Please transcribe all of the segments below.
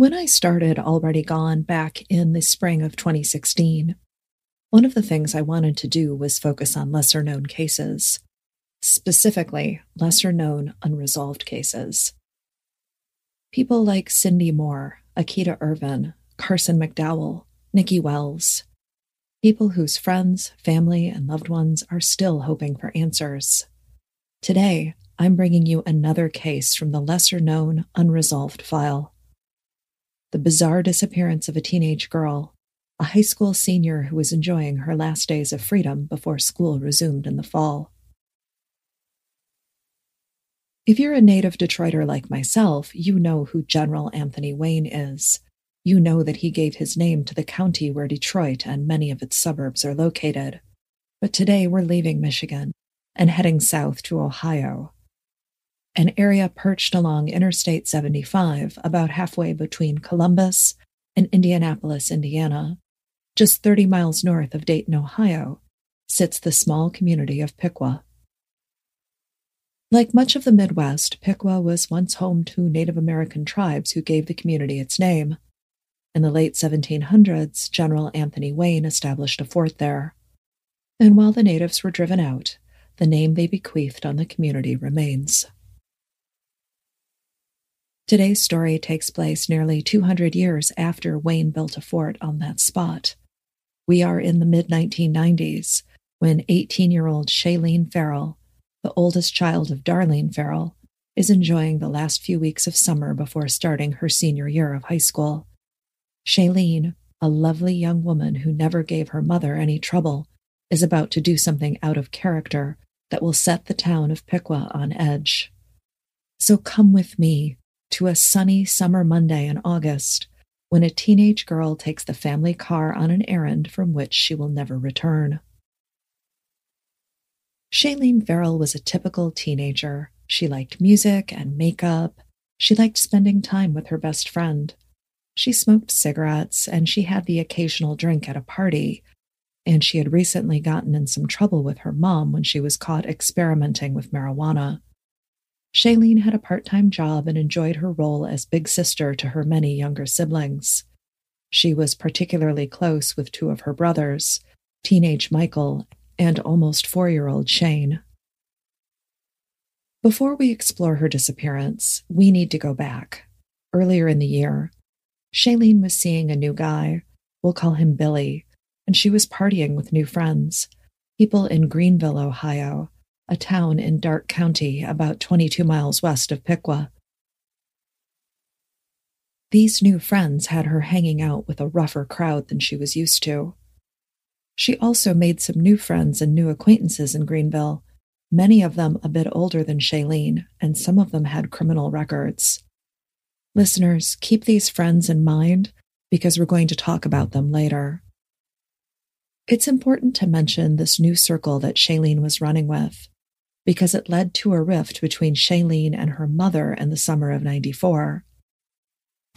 When I started Already Gone back in the spring of 2016, one of the things I wanted to do was focus on lesser known cases, specifically lesser known unresolved cases. People like Cindy Moore, Akita Irvin, Carson McDowell, Nikki Wells, people whose friends, family, and loved ones are still hoping for answers. Today, I'm bringing you another case from the lesser known unresolved file the bizarre disappearance of a teenage girl, a high school senior who was enjoying her last days of freedom before school resumed in the fall. If you're a native Detroiter like myself, you know who General Anthony Wayne is. You know that he gave his name to the county where Detroit and many of its suburbs are located. But today we're leaving Michigan and heading south to Ohio an area perched along Interstate 75, about halfway between Columbus and Indianapolis, Indiana. Just 30 miles north of Dayton, Ohio, sits the small community of Piqua. Like much of the Midwest, Piqua was once home to Native American tribes who gave the community its name. In the late 1700s, General Anthony Wayne established a fort there. And while the natives were driven out, the name they bequeathed on the community remains. Today's story takes place nearly 200 years after Wayne built a fort on that spot. We are in the mid 1990s when 18 year old Shaylene Farrell, the oldest child of Darlene Farrell, is enjoying the last few weeks of summer before starting her senior year of high school. Shaylene, a lovely young woman who never gave her mother any trouble, is about to do something out of character that will set the town of Piqua on edge. So come with me to a sunny summer Monday in August when a teenage girl takes the family car on an errand from which she will never return. Shaylene Farrell was a typical teenager. She liked music and makeup. She liked spending time with her best friend. She smoked cigarettes and she had the occasional drink at a party. And she had recently gotten in some trouble with her mom when she was caught experimenting with marijuana. Shaylene had a part time job and enjoyed her role as big sister to her many younger siblings. She was particularly close with two of her brothers, teenage Michael and almost four year old Shane. Before we explore her disappearance, we need to go back. Earlier in the year, Shaylene was seeing a new guy, we'll call him Billy, and she was partying with new friends, people in Greenville, Ohio, a town in Darke County about 22 miles west of Piqua. These new friends had her hanging out with a rougher crowd than she was used to. She also made some new friends and new acquaintances in Greenville, many of them a bit older than Shaylene, and some of them had criminal records. Listeners, keep these friends in mind because we're going to talk about them later. It's important to mention this new circle that Shaylene was running with because it led to a rift between Shaylene and her mother in the summer of 94.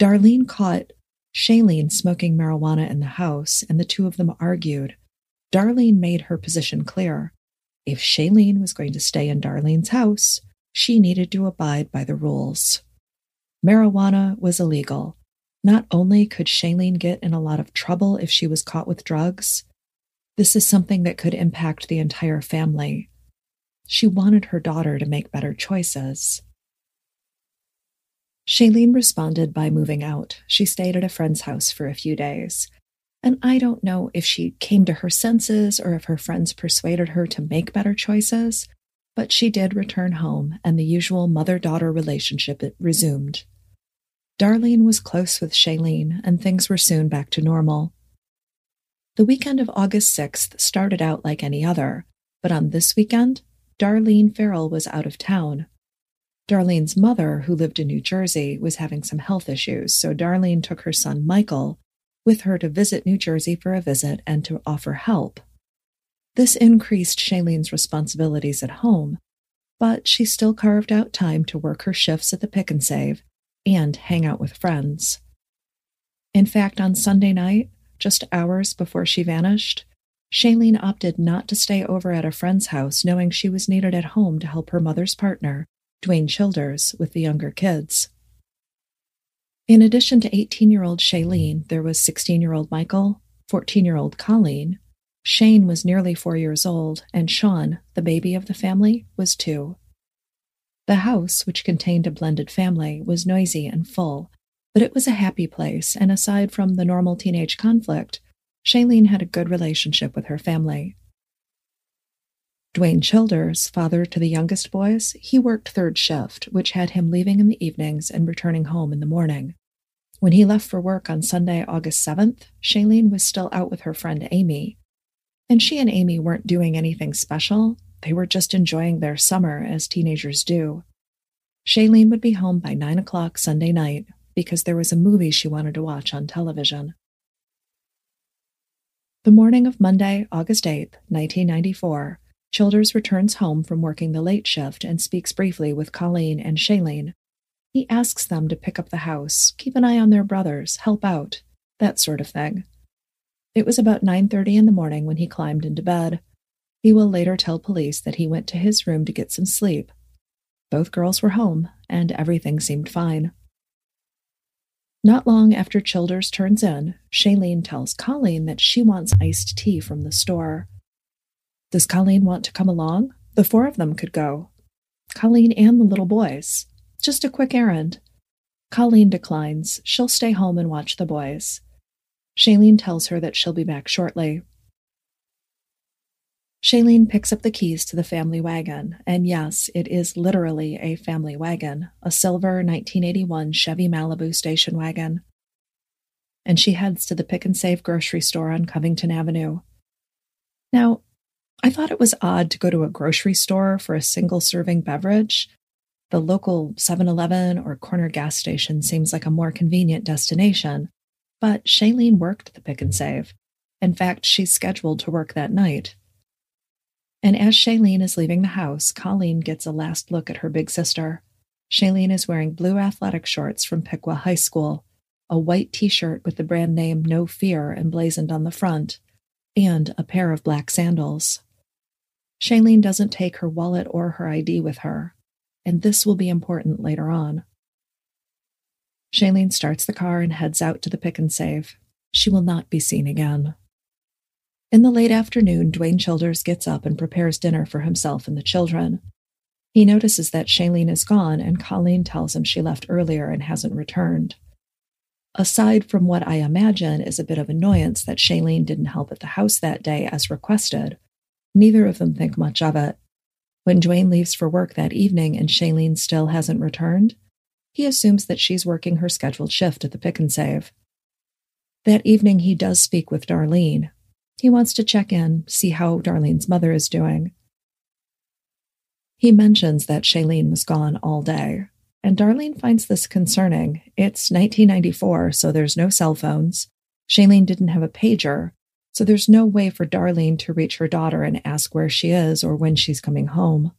Darlene caught Shaylene smoking marijuana in the house, and the two of them argued. Darlene made her position clear. If Shaylene was going to stay in Darlene's house, she needed to abide by the rules. Marijuana was illegal. Not only could Shaylene get in a lot of trouble if she was caught with drugs, this is something that could impact the entire family. She wanted her daughter to make better choices. Shaylene responded by moving out. She stayed at a friend's house for a few days. And I don't know if she came to her senses or if her friends persuaded her to make better choices, but she did return home and the usual mother daughter relationship resumed. Darlene was close with Shaylene, and things were soon back to normal. The weekend of August 6th started out like any other, but on this weekend, Darlene Farrell was out of town. Darlene's mother, who lived in New Jersey, was having some health issues, so Darlene took her son Michael with her to visit New Jersey for a visit and to offer help. This increased Shaylene's responsibilities at home, but she still carved out time to work her shifts at the Pick and Save and hang out with friends. In fact, on Sunday night, just hours before she vanished, Shaylene opted not to stay over at a friend's house, knowing she was needed at home to help her mother's partner, Dwayne Childers, with the younger kids. In addition to 18 year old Shaylene, there was 16 year old Michael, 14 year old Colleen, Shane was nearly four years old, and Sean, the baby of the family, was two. The house, which contained a blended family, was noisy and full, but it was a happy place, and aside from the normal teenage conflict, Shaylene had a good relationship with her family. Dwayne Childers, father to the youngest boys, he worked third shift, which had him leaving in the evenings and returning home in the morning. When he left for work on Sunday, August 7th, Shaylene was still out with her friend Amy. And she and Amy weren't doing anything special, they were just enjoying their summer as teenagers do. Shaylene would be home by 9 o'clock Sunday night because there was a movie she wanted to watch on television. The morning of Monday, August 8th, 1994, Childers returns home from working the late shift and speaks briefly with Colleen and Shaylene. He asks them to pick up the house, keep an eye on their brothers, help out, that sort of thing. It was about 9:30 in the morning when he climbed into bed. He will later tell police that he went to his room to get some sleep. Both girls were home, and everything seemed fine. Not long after Childers turns in, Shaylene tells Colleen that she wants iced tea from the store. Does Colleen want to come along? The four of them could go. Colleen and the little boys. Just a quick errand. Colleen declines. She'll stay home and watch the boys. Shaylene tells her that she'll be back shortly. Shaylene picks up the keys to the family wagon, and yes, it is literally a family wagon, a silver 1981 Chevy Malibu station wagon. And she heads to the Pick and Save grocery store on Covington Avenue. Now, I thought it was odd to go to a grocery store for a single serving beverage. The local 7 Eleven or corner gas station seems like a more convenient destination, but Shaylene worked the pick and save. In fact, she's scheduled to work that night. And as Shaylene is leaving the house, Colleen gets a last look at her big sister. Shaylene is wearing blue athletic shorts from Piqua High School, a white t shirt with the brand name No Fear emblazoned on the front, and a pair of black sandals. Shaylene doesn't take her wallet or her ID with her, and this will be important later on. Shaylene starts the car and heads out to the pick and save. She will not be seen again. In the late afternoon, Dwayne Childers gets up and prepares dinner for himself and the children. He notices that Shaylene is gone, and Colleen tells him she left earlier and hasn't returned. Aside from what I imagine is a bit of annoyance that Shaylene didn't help at the house that day as requested, neither of them think much of it. When Dwayne leaves for work that evening and Shaylene still hasn't returned, he assumes that she's working her scheduled shift at the pick and save. That evening, he does speak with Darlene. He wants to check in, see how Darlene's mother is doing. He mentions that Shaylene was gone all day, and Darlene finds this concerning. It's 1994, so there's no cell phones. Shaylene didn't have a pager, so there's no way for Darlene to reach her daughter and ask where she is or when she's coming home.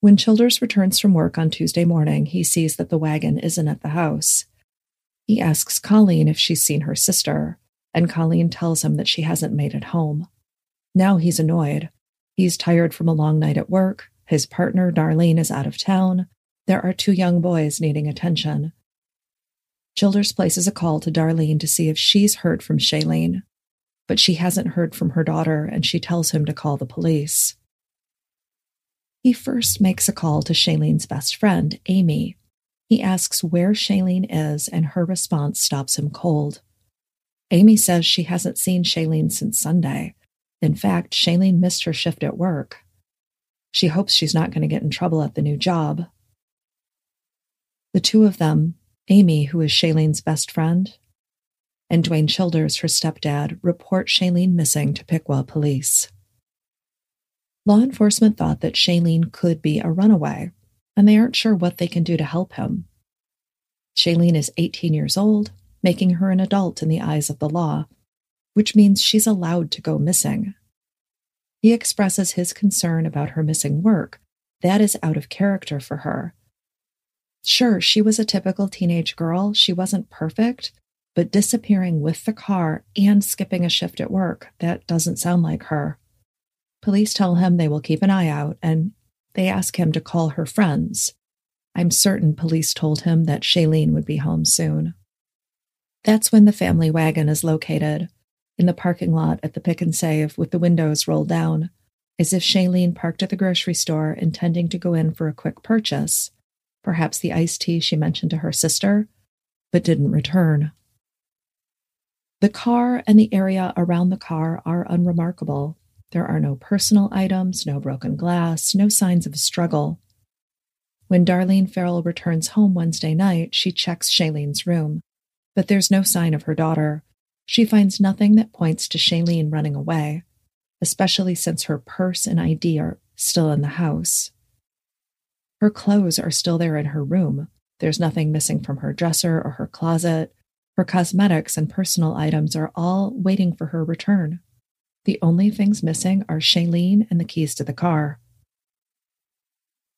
When Childers returns from work on Tuesday morning, he sees that the wagon isn't at the house. He asks Colleen if she's seen her sister, and Colleen tells him that she hasn't made it home. Now he's annoyed. He's tired from a long night at work. His partner, Darlene, is out of town. There are two young boys needing attention. Childers places a call to Darlene to see if she's heard from Shaylene, but she hasn't heard from her daughter and she tells him to call the police. He first makes a call to Shaylene's best friend, Amy. He asks where Shaylene is, and her response stops him cold. Amy says she hasn't seen Shaylene since Sunday. In fact, Shaylene missed her shift at work. She hopes she's not going to get in trouble at the new job. The two of them, Amy, who is Shaylene's best friend, and Dwayne Childers, her stepdad, report Shaylene missing to Piqua police. Law enforcement thought that Shaylene could be a runaway, and they aren't sure what they can do to help him. Shaylene is 18 years old, making her an adult in the eyes of the law, which means she's allowed to go missing. He expresses his concern about her missing work. That is out of character for her. Sure, she was a typical teenage girl. She wasn't perfect, but disappearing with the car and skipping a shift at work, that doesn't sound like her. Police tell him they will keep an eye out and they ask him to call her friends. I'm certain police told him that Shaylene would be home soon. That's when the family wagon is located, in the parking lot at the pick and save with the windows rolled down, as if Shaylene parked at the grocery store intending to go in for a quick purchase, perhaps the iced tea she mentioned to her sister, but didn't return. The car and the area around the car are unremarkable. There are no personal items, no broken glass, no signs of a struggle. When Darlene Farrell returns home Wednesday night, she checks Shaylene's room, but there's no sign of her daughter. She finds nothing that points to Shaylene running away, especially since her purse and ID are still in the house. Her clothes are still there in her room. There's nothing missing from her dresser or her closet. Her cosmetics and personal items are all waiting for her return. The only things missing are Shaylene and the keys to the car.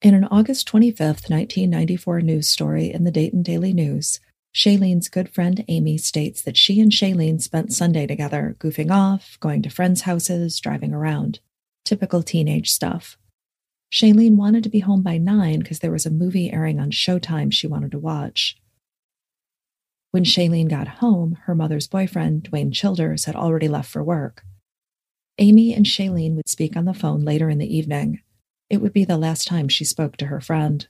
In an August 25, 1994 news story in the Dayton Daily News, Shaylene's good friend Amy states that she and Shaylene spent Sunday together, goofing off, going to friends' houses, driving around. Typical teenage stuff. Shaylene wanted to be home by 9 because there was a movie airing on Showtime she wanted to watch. When Shaylene got home, her mother's boyfriend, Dwayne Childers, had already left for work. Amy and Shaylene would speak on the phone later in the evening. It would be the last time she spoke to her friend.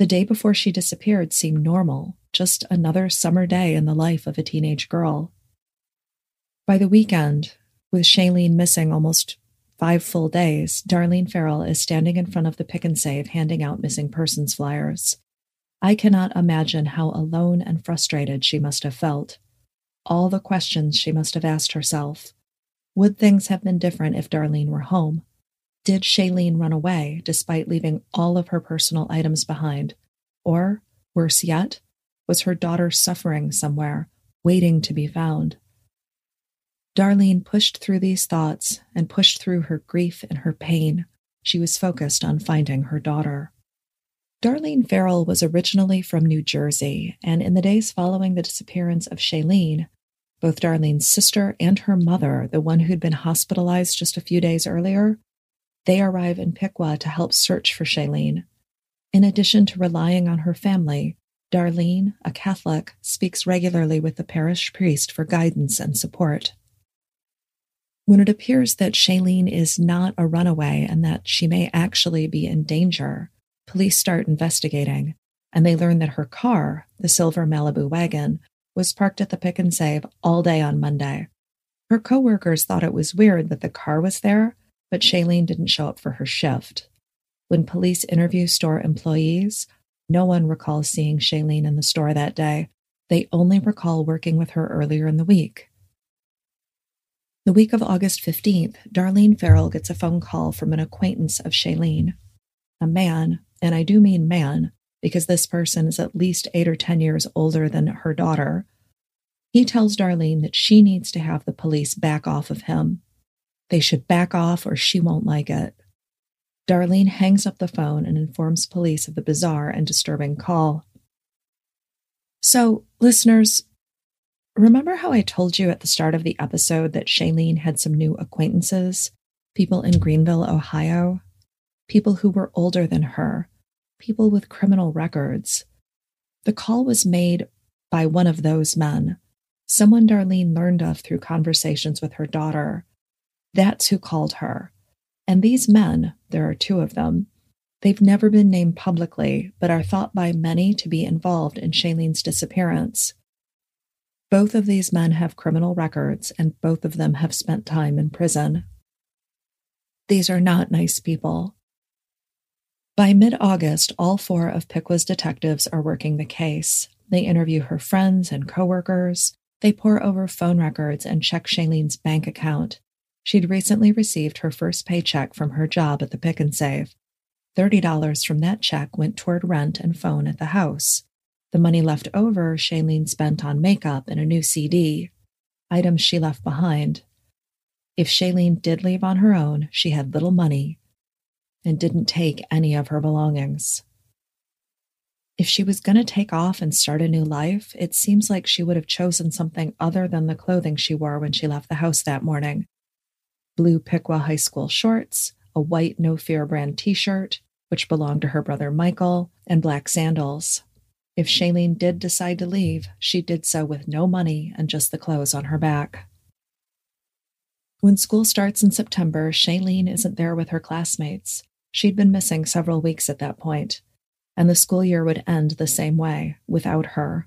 The day before she disappeared seemed normal, just another summer day in the life of a teenage girl. By the weekend, with Shaylene missing almost five full days, Darlene Farrell is standing in front of the pick and save handing out missing persons flyers. I cannot imagine how alone and frustrated she must have felt. All the questions she must have asked herself. Would things have been different if Darlene were home? Did Shaylene run away despite leaving all of her personal items behind? Or, worse yet, was her daughter suffering somewhere, waiting to be found? Darlene pushed through these thoughts and pushed through her grief and her pain. She was focused on finding her daughter. Darlene Farrell was originally from New Jersey, and in the days following the disappearance of Shaylene, both Darlene's sister and her mother, the one who'd been hospitalized just a few days earlier, they arrive in Piqua to help search for Shaylene. In addition to relying on her family, Darlene, a Catholic, speaks regularly with the parish priest for guidance and support. When it appears that Shaylene is not a runaway and that she may actually be in danger, police start investigating, and they learn that her car, the silver Malibu wagon, was parked at the pick and save all day on Monday. Her coworkers thought it was weird that the car was there, but Shaylene didn't show up for her shift. When police interview store employees, no one recalls seeing Shaylene in the store that day. They only recall working with her earlier in the week. The week of August 15th, Darlene Farrell gets a phone call from an acquaintance of Shaylene. A man, and I do mean man, because this person is at least eight or 10 years older than her daughter. He tells Darlene that she needs to have the police back off of him. They should back off or she won't like it. Darlene hangs up the phone and informs police of the bizarre and disturbing call. So, listeners, remember how I told you at the start of the episode that Shaylene had some new acquaintances, people in Greenville, Ohio, people who were older than her, people with criminal records. The call was made by one of those men, someone Darlene learned of through conversations with her daughter, that's who called her. And these men, there are two of them, they've never been named publicly, but are thought by many to be involved in Shaylene's disappearance. Both of these men have criminal records, and both of them have spent time in prison. These are not nice people. By mid August, all four of Piqua's detectives are working the case. They interview her friends and coworkers. They pore over phone records and check Shaylene's bank account. She'd recently received her first paycheck from her job at the Pick and Save. $30 from that check went toward rent and phone at the house. The money left over, Shaylene spent on makeup and a new CD, items she left behind. If Shaylene did leave on her own, she had little money and didn't take any of her belongings. If she was going to take off and start a new life, it seems like she would have chosen something other than the clothing she wore when she left the house that morning blue Piqua High School shorts, a white No Fear brand t shirt, which belonged to her brother Michael, and black sandals. If Shaylene did decide to leave, she did so with no money and just the clothes on her back. When school starts in September, Shaylene isn't there with her classmates. She'd been missing several weeks at that point, and the school year would end the same way, without her.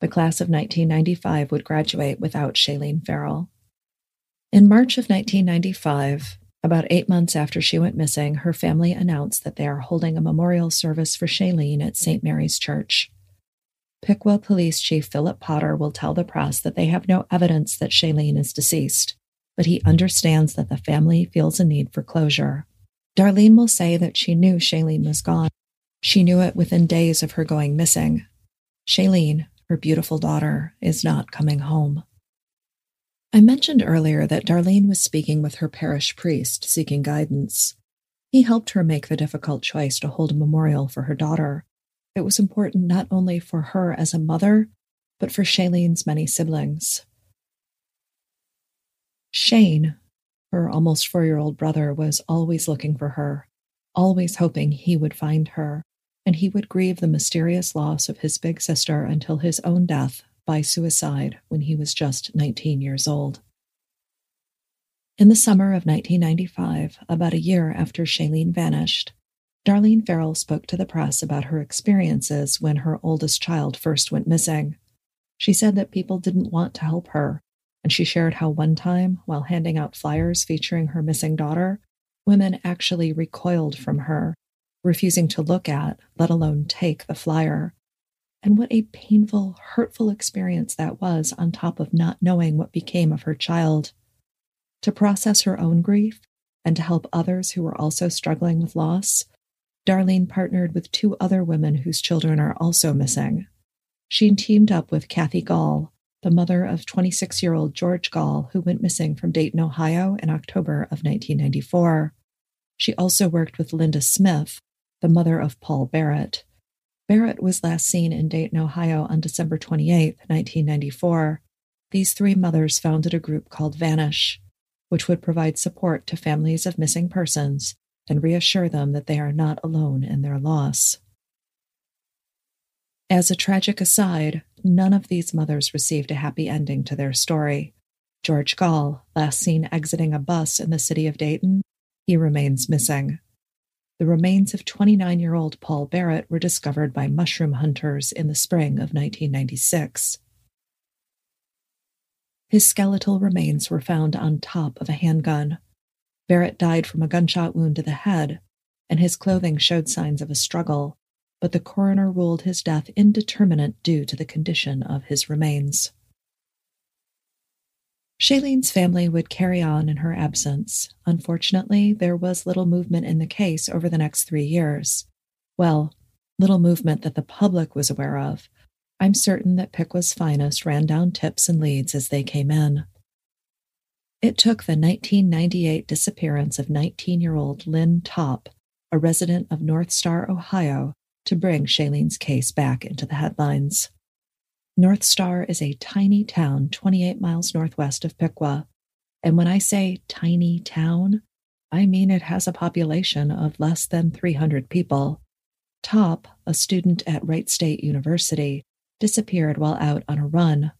The class of 1995 would graduate without Shaylene Farrell. In March of 1995, about eight months after she went missing, her family announced that they are holding a memorial service for Shaylene at St. Mary's Church. Piqua Police Chief Philip Potter will tell the press that they have no evidence that Shaylene is deceased, but he understands that the family feels a need for closure. Darlene will say that she knew Shaylene was gone. She knew it within days of her going missing. Shaylene, her beautiful daughter, is not coming home. I mentioned earlier that Darlene was speaking with her parish priest seeking guidance. He helped her make the difficult choice to hold a memorial for her daughter. It was important not only for her as a mother, but for Shaylene's many siblings. Shane, her almost four year old brother, was always looking for her, always hoping he would find her, and he would grieve the mysterious loss of his big sister until his own death by suicide when he was just 19 years old. In the summer of 1995, about a year after Shaylene vanished, Darlene Farrell spoke to the press about her experiences when her oldest child first went missing. She said that people didn't want to help her and she shared how one time, while handing out flyers featuring her missing daughter, women actually recoiled from her, refusing to look at, let alone take, the flyer. And what a painful, hurtful experience that was, on top of not knowing what became of her child. To process her own grief and to help others who were also struggling with loss, Darlene partnered with two other women whose children are also missing. She teamed up with Kathy Gall, the mother of 26 year old George Gall, who went missing from Dayton, Ohio in October of 1994. She also worked with Linda Smith, the mother of Paul Barrett. Barrett was last seen in Dayton, Ohio on December 28, 1994. These three mothers founded a group called Vanish, which would provide support to families of missing persons and reassure them that they are not alone in their loss. As a tragic aside, none of these mothers received a happy ending to their story. George Gall, last seen exiting a bus in the city of Dayton, he remains missing. The remains of 29 year old Paul Barrett were discovered by mushroom hunters in the spring of 1996. His skeletal remains were found on top of a handgun. Barrett died from a gunshot wound to the head, and his clothing showed signs of a struggle, but the coroner ruled his death indeterminate due to the condition of his remains. Shaylene's family would carry on in her absence. Unfortunately, there was little movement in the case over the next three years. Well, little movement that the public was aware of. I'm certain that Piqua's finest ran down tips and leads as they came in. It took the 1998 disappearance of 19 year old Lynn Topp, a resident of North Star, Ohio, to bring Shaylene's case back into the headlines. North Star is a tiny town 28 miles northwest of Piqua. And when I say tiny town, I mean it has a population of less than 300 people. Topp, a student at Wright State University, disappeared while out on a run.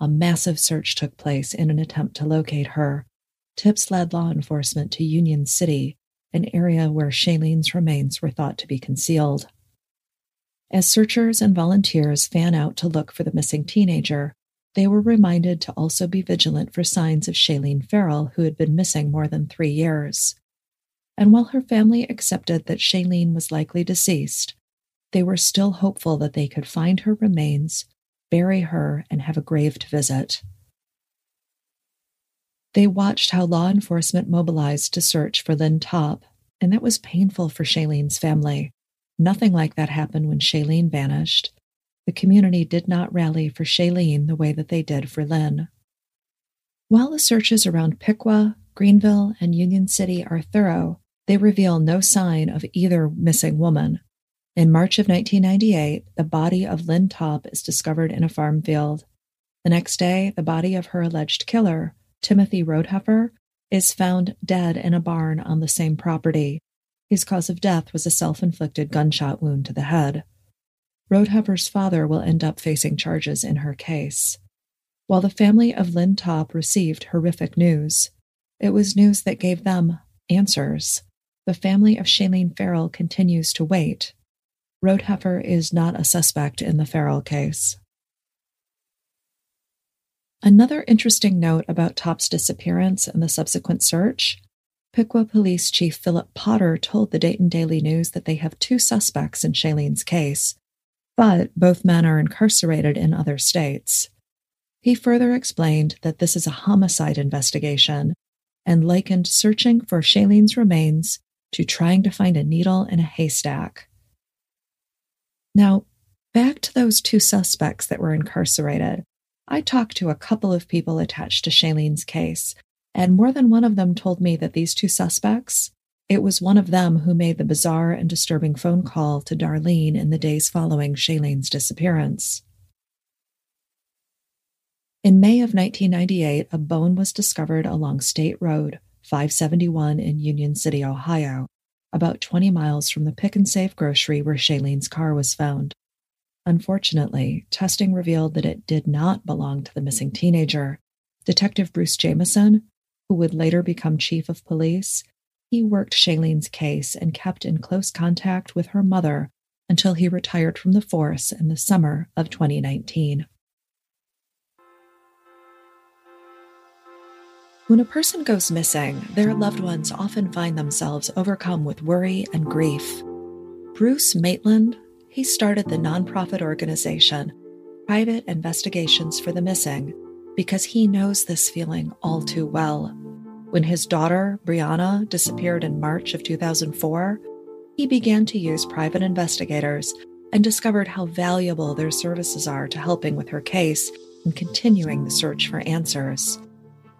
A massive search took place in an attempt to locate her. Tips led law enforcement to Union City, an area where Shaylene's remains were thought to be concealed. As searchers and volunteers fan out to look for the missing teenager, they were reminded to also be vigilant for signs of Shaylene Farrell, who had been missing more than three years. And while her family accepted that Shaylene was likely deceased, they were still hopeful that they could find her remains, bury her, and have a grave to visit. They watched how law enforcement mobilized to search for Lynn Topp, and that was painful for Shaylene's family. Nothing like that happened when Shaylene vanished. The community did not rally for Shaylene the way that they did for Lynn. While the searches around Piqua, Greenville, and Union City are thorough, they reveal no sign of either missing woman. In March of 1998, the body of Lynn Topp is discovered in a farm field. The next day, the body of her alleged killer, Timothy Rodeheffer, is found dead in a barn on the same property. His cause of death was a self inflicted gunshot wound to the head. Rodeheffer's father will end up facing charges in her case. While the family of Lynn Topp received horrific news, it was news that gave them answers. The family of Shaylene Farrell continues to wait. Rodeheffer is not a suspect in the Farrell case. Another interesting note about Topp's disappearance and the subsequent search Piqua Police Chief Philip Potter told the Dayton Daily News that they have two suspects in Shaylene's case, but both men are incarcerated in other states. He further explained that this is a homicide investigation and likened searching for Shaylene's remains to trying to find a needle in a haystack. Now, back to those two suspects that were incarcerated. I talked to a couple of people attached to Shaylene's case and more than one of them told me that these two suspects, it was one of them who made the bizarre and disturbing phone call to Darlene in the days following Shaylene's disappearance. In May of 1998, a bone was discovered along State Road 571 in Union City, Ohio, about 20 miles from the pick and save grocery where Shaylene's car was found. Unfortunately, testing revealed that it did not belong to the missing teenager. Detective Bruce Jameson, who would later become chief of police, he worked Shaylene's case and kept in close contact with her mother until he retired from the force in the summer of 2019. When a person goes missing, their loved ones often find themselves overcome with worry and grief. Bruce Maitland, he started the nonprofit organization Private Investigations for the Missing because he knows this feeling all too well. When his daughter, Brianna, disappeared in March of 2004, he began to use private investigators and discovered how valuable their services are to helping with her case and continuing the search for answers.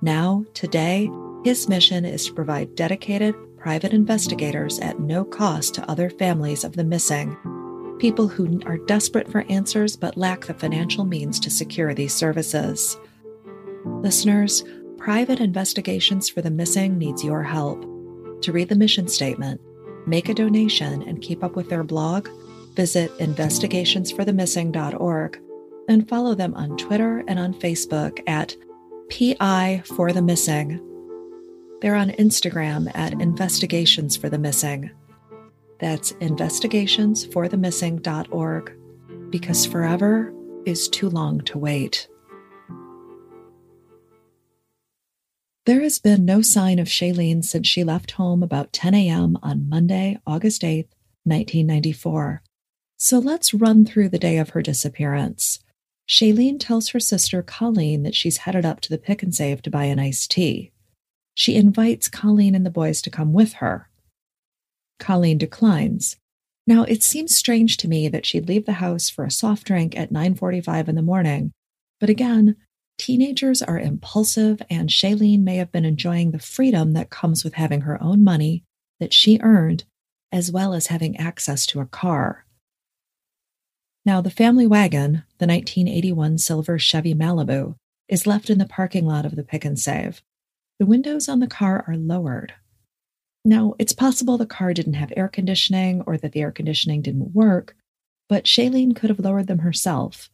Now, today, his mission is to provide dedicated private investigators at no cost to other families of the missing, people who are desperate for answers but lack the financial means to secure these services. Listeners, Private Investigations for the Missing needs your help. To read the mission statement, make a donation, and keep up with their blog, visit investigationsforthemissing.org and follow them on Twitter and on Facebook at PI for the Missing. They're on Instagram at Investigations for the Missing. That's investigationsforthemissing.org because forever is too long to wait. There has been no sign of Shaylene since she left home about 10 a.m. on Monday, August 8, 1994. So let's run through the day of her disappearance. Shaylene tells her sister Colleen that she's headed up to the pick and save to buy an iced tea. She invites Colleen and the boys to come with her. Colleen declines. Now, it seems strange to me that she'd leave the house for a soft drink at 9:45 in the morning, but again, Teenagers are impulsive, and Shaylene may have been enjoying the freedom that comes with having her own money that she earned, as well as having access to a car. Now, the family wagon, the 1981 silver Chevy Malibu, is left in the parking lot of the pick and save. The windows on the car are lowered. Now, it's possible the car didn't have air conditioning or that the air conditioning didn't work, but Shaylene could have lowered them herself.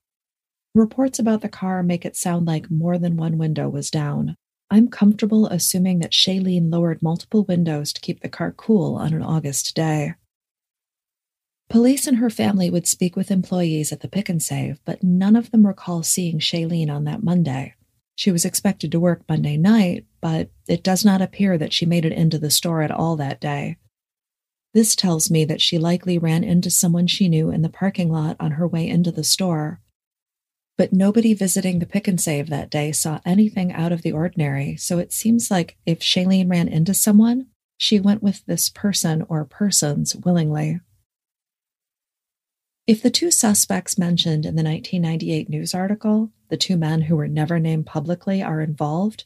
Reports about the car make it sound like more than one window was down. I'm comfortable assuming that Shaylene lowered multiple windows to keep the car cool on an August day. Police and her family would speak with employees at the pick and save, but none of them recall seeing Shaylene on that Monday. She was expected to work Monday night, but it does not appear that she made it into the store at all that day. This tells me that she likely ran into someone she knew in the parking lot on her way into the store but nobody visiting the pick and save that day saw anything out of the ordinary. So it seems like if Shaylene ran into someone, she went with this person or persons willingly. If the two suspects mentioned in the 1998 news article, the two men who were never named publicly, are involved,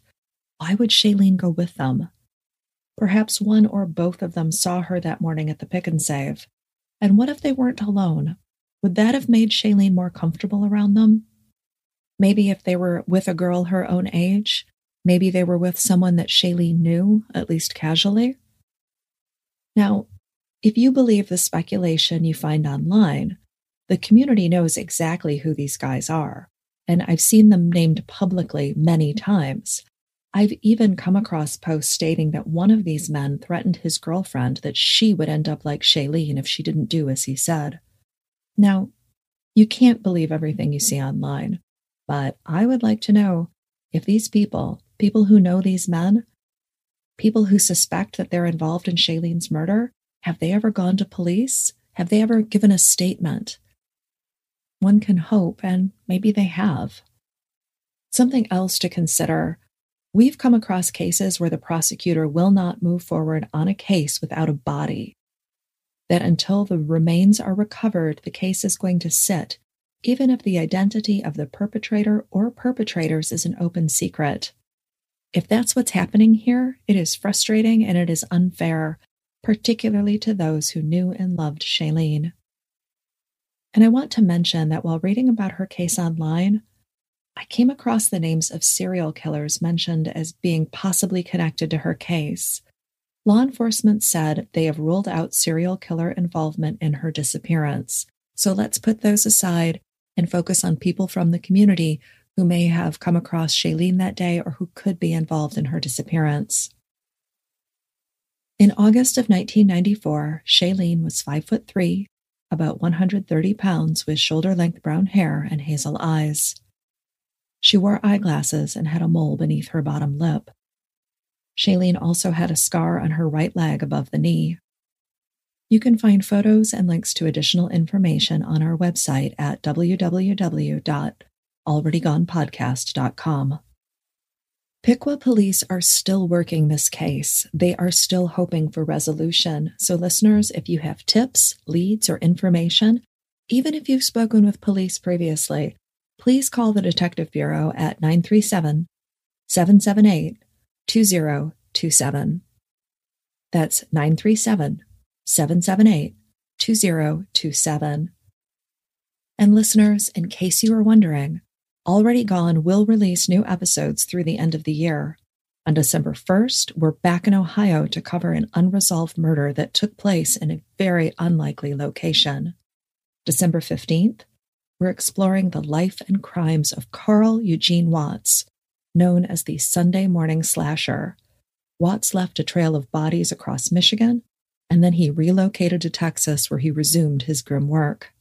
why would Shaylene go with them? Perhaps one or both of them saw her that morning at the pick and save. And what if they weren't alone? Would that have made Shaylene more comfortable around them? Maybe if they were with a girl her own age, maybe they were with someone that Shaylene knew, at least casually. Now, If you believe the speculation you find online, the community knows exactly who these guys are, and I've seen them named publicly many times. I've even come across posts stating that one of these men threatened his girlfriend that she would end up like Shaylene if she didn't do as he said. Now, you can't believe everything you see online, but I would like to know if these people, people who know these men, people who suspect that they're involved in Shaylene's murder, have they ever gone to police? Have they ever given a statement? One can hope, and maybe they have. Something else to consider we've come across cases where the prosecutor will not move forward on a case without a body. That until the remains are recovered, the case is going to sit, even if the identity of the perpetrator or perpetrators is an open secret. If that's what's happening here, it is frustrating and it is unfair, particularly to those who knew and loved Shaylene. And I want to mention that while reading about her case online, I came across the names of serial killers mentioned as being possibly connected to her case. Law enforcement said they have ruled out serial killer involvement in her disappearance. So let's put those aside and focus on people from the community who may have come across Shaylene that day or who could be involved in her disappearance. In August of 1994, Shaylene was 5 foot 3, about 130 pounds with shoulder length brown hair and hazel eyes. She wore eyeglasses and had a mole beneath her bottom lip. Shaylene also had a scar on her right leg above the knee. You can find photos and links to additional information on our website at www.alreadygonepodcast.com. Piqua police are still working this case. They are still hoping for resolution. So, listeners, if you have tips, leads, or information, even if you've spoken with police previously, please call the Detective Bureau at 937 778 2027. That's 937 778 2027. And listeners, in case you are wondering, Already Gone will release new episodes through the end of the year. On December 1st, we're back in Ohio to cover an unresolved murder that took place in a very unlikely location. December 15th, we're exploring the life and crimes of Carl Eugene Watts, known as the Sunday Morning Slasher. Watts left a trail of bodies across Michigan, and then he relocated to Texas where he resumed his grim work.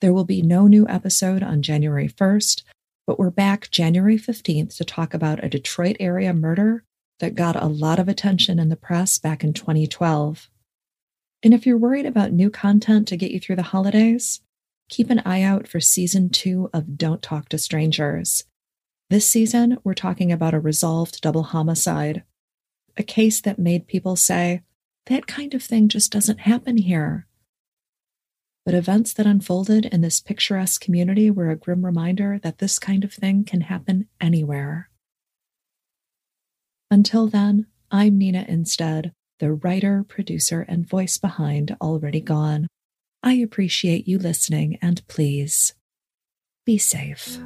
There will be no new episode on January 1st, but we're back January 15th to talk about a Detroit area murder that got a lot of attention in the press back in 2012. And if you're worried about new content to get you through the holidays, keep an eye out for season two of Don't Talk to Strangers. This season, we're talking about a resolved double homicide, a case that made people say, that kind of thing just doesn't happen here. But events that unfolded in this picturesque community were a grim reminder that this kind of thing can happen anywhere. Until then, I'm Nina Innsted, the writer, producer, and voice behind Already Gone. I appreciate you listening and please be safe.